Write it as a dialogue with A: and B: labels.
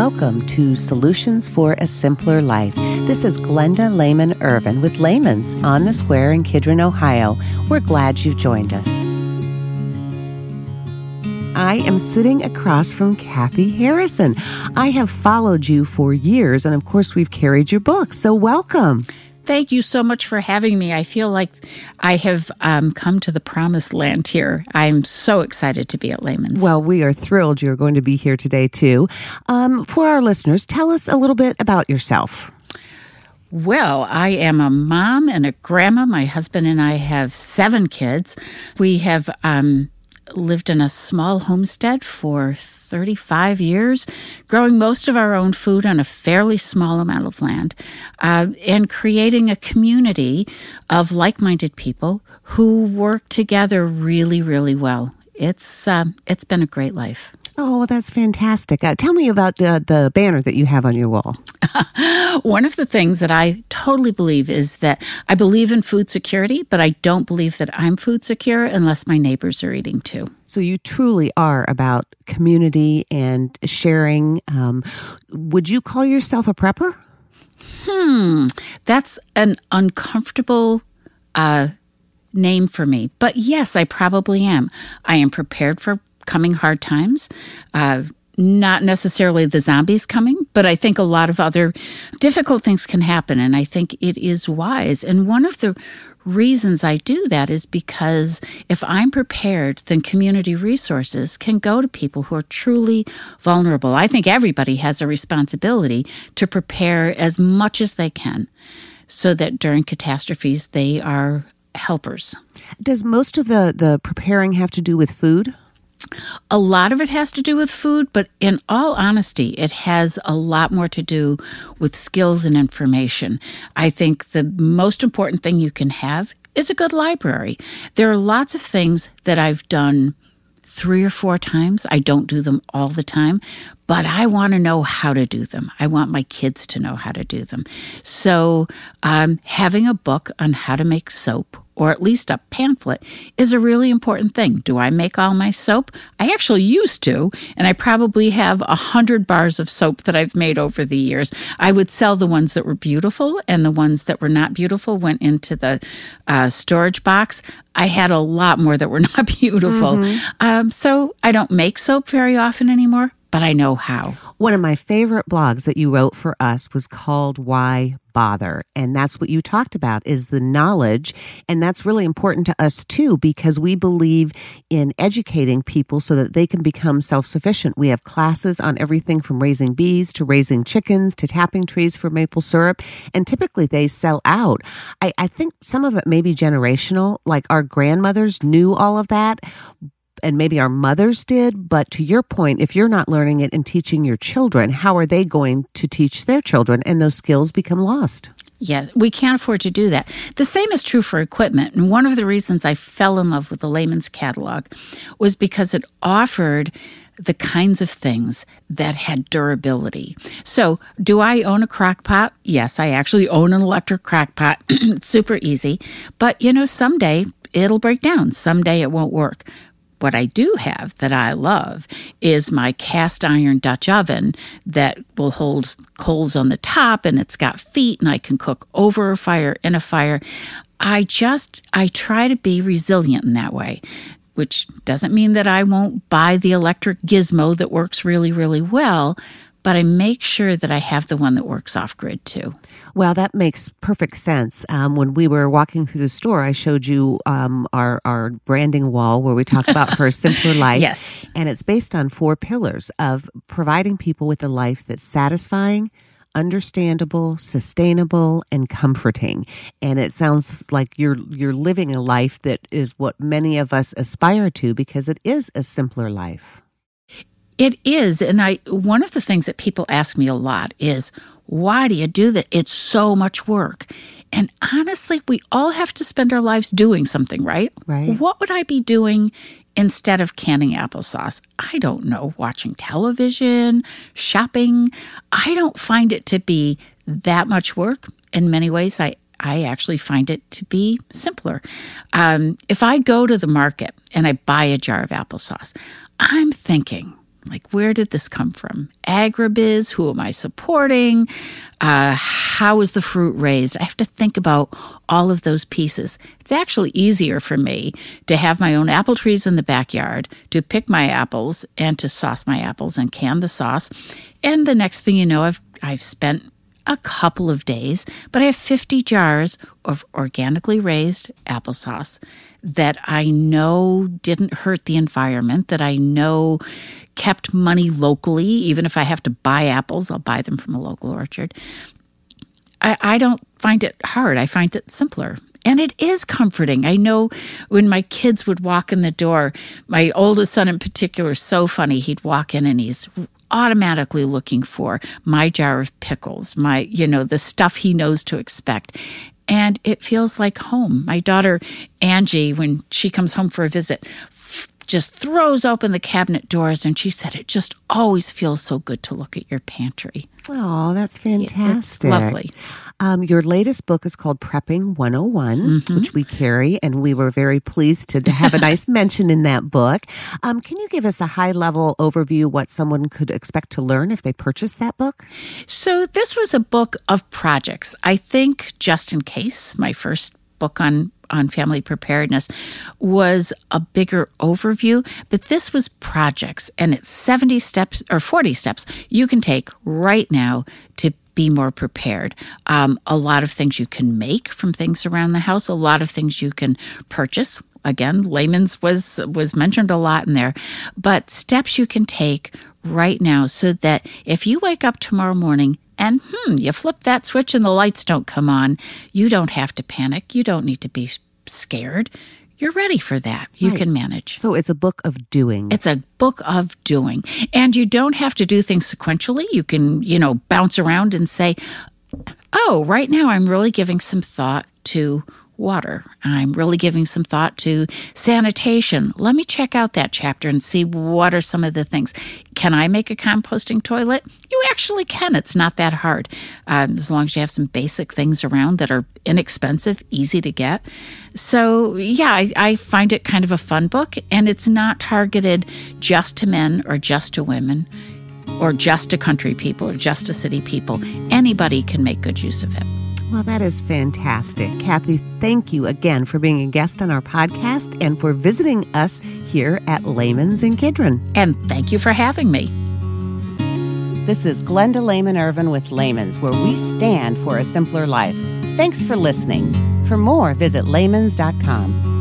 A: welcome to Solutions for a Simpler Life. This is Glenda Lehman Irvin with Lehman's on the Square in Kidron, Ohio. We're glad you've joined us. I am sitting across from Kathy Harrison. I have followed you for years, and of course, we've carried your books. So, welcome.
B: Thank you so much for having me. I feel like I have um, come to the promised land here. I'm so excited to be at Lehman's.
A: Well, we are thrilled you're going to be here today, too. Um, for our listeners, tell us a little bit about yourself.
B: Well, I am a mom and a grandma. My husband and I have seven kids. We have um, lived in a small homestead for 35 years, growing most of our own food on a fairly small amount of land, uh, and creating a community of like minded people who work together really, really well. It's, uh, it's been a great life.
A: Oh, that's fantastic. Uh, tell me about the, the banner that you have on your wall.
B: One of the things that I totally believe is that I believe in food security, but I don't believe that I'm food secure unless my neighbors are eating too.
A: So you truly are about community and sharing. Um, would you call yourself a prepper?
B: Hmm, that's an uncomfortable uh, name for me. But yes, I probably am. I am prepared for coming hard times. Uh, not necessarily the zombies coming, but I think a lot of other difficult things can happen. And I think it is wise. And one of the reasons I do that is because if I'm prepared, then community resources can go to people who are truly vulnerable. I think everybody has a responsibility to prepare as much as they can so that during catastrophes they are helpers.
A: Does most of the, the preparing have to do with food?
B: A lot of it has to do with food, but in all honesty, it has a lot more to do with skills and information. I think the most important thing you can have is a good library. There are lots of things that I've done three or four times. I don't do them all the time, but I want to know how to do them. I want my kids to know how to do them. So, um, having a book on how to make soap or at least a pamphlet, is a really important thing. Do I make all my soap? I actually used to, and I probably have a hundred bars of soap that I've made over the years. I would sell the ones that were beautiful, and the ones that were not beautiful went into the uh, storage box. I had a lot more that were not beautiful. Mm-hmm. Um, so I don't make soap very often anymore, but I know how.
A: One of my favorite blogs that you wrote for us was called Why Bother? And that's what you talked about is the knowledge. And that's really important to us too, because we believe in educating people so that they can become self sufficient. We have classes on everything from raising bees to raising chickens to tapping trees for maple syrup. And typically they sell out. I, I think some of it may be generational. Like our grandmothers knew all of that, and maybe our mothers did. But to your point, if you're not learning it and teaching your children, how are they going to teach their children? And those skills become lost.
B: Yeah, we can't afford to do that. The same is true for equipment. And one of the reasons I fell in love with the Lehman's catalog was because it offered the kinds of things that had durability. So, do I own a crock pot? Yes, I actually own an electric crock pot. super easy. But, you know, someday it'll break down, someday it won't work. What I do have that I love is my cast iron Dutch oven that will hold coals on the top and it's got feet and I can cook over a fire, in a fire. I just, I try to be resilient in that way which doesn't mean that I won't buy the electric gizmo that works really, really well, but I make sure that I have the one that works off grid too.
A: Well, that makes perfect sense. Um, when we were walking through the store, I showed you um, our our branding wall where we talk about for a simpler life.
B: Yes,
A: and it's based on four pillars of providing people with a life that's satisfying. Understandable, sustainable, and comforting, and it sounds like you're you're living a life that is what many of us aspire to because it is a simpler life.
B: It is. And I one of the things that people ask me a lot is, why do you do that? It's so much work. And honestly, we all have to spend our lives doing something, right?
A: Right.
B: What would I be doing instead of canning applesauce? I don't know, watching television, shopping. I don't find it to be that much work. In many ways, I I actually find it to be simpler. Um, if I go to the market and I buy a jar of applesauce, I'm thinking, Like, where did this come from? Agribiz, who am I supporting? Uh, how is the fruit raised? I have to think about all of those pieces. It's actually easier for me to have my own apple trees in the backyard, to pick my apples and to sauce my apples and can the sauce. And the next thing you know, I've I've spent a couple of days, but I have 50 jars of organically raised applesauce that I know didn't hurt the environment, that I know kept money locally. Even if I have to buy apples, I'll buy them from a local orchard. I, I don't find it hard. I find it simpler. And it is comforting. I know when my kids would walk in the door, my oldest son in particular, is so funny. He'd walk in and he's automatically looking for my jar of pickles, my, you know, the stuff he knows to expect. And it feels like home. My daughter, Angie, when she comes home for a visit, just throws open the cabinet doors and she said it just always feels so good to look at your pantry.
A: Oh, that's fantastic.
B: Lovely.
A: Um, your latest book is called Prepping 101, mm-hmm. which we carry, and we were very pleased to have a nice mention in that book. Um, can you give us a high level overview what someone could expect to learn if they purchase that book?
B: So, this was a book of projects. I think, just in case, my first book on on family preparedness was a bigger overview, but this was projects and it's 70 steps or 40 steps you can take right now to be more prepared. Um, a lot of things you can make from things around the house, a lot of things you can purchase. Again, Lehman's was was mentioned a lot in there, but steps you can take right now so that if you wake up tomorrow morning and hmm, you flip that switch and the lights don't come on, you don't have to panic. You don't need to be scared. You're ready for that. You right. can manage.
A: So it's a book of doing.
B: It's a book of doing. And you don't have to do things sequentially. You can, you know, bounce around and say, oh, right now I'm really giving some thought to water. I'm really giving some thought to sanitation. Let me check out that chapter and see what are some of the things. Can I make a composting toilet? You actually can. It's not that hard. Um, as long as you have some basic things around that are inexpensive, easy to get. So, yeah, I, I find it kind of a fun book, and it's not targeted just to men or just to women or just to country people or just to city people. Anybody can make good use of it.
A: Well, that is fantastic. Kathy, thank you again for being a guest on our podcast and for visiting us here at Lehman's in Kidron.
B: And thank you for having me.
A: This is Glenda Lehman Irvin with Lehman's, where we stand for a simpler life. Thanks for listening. For more, visit lehmans.com.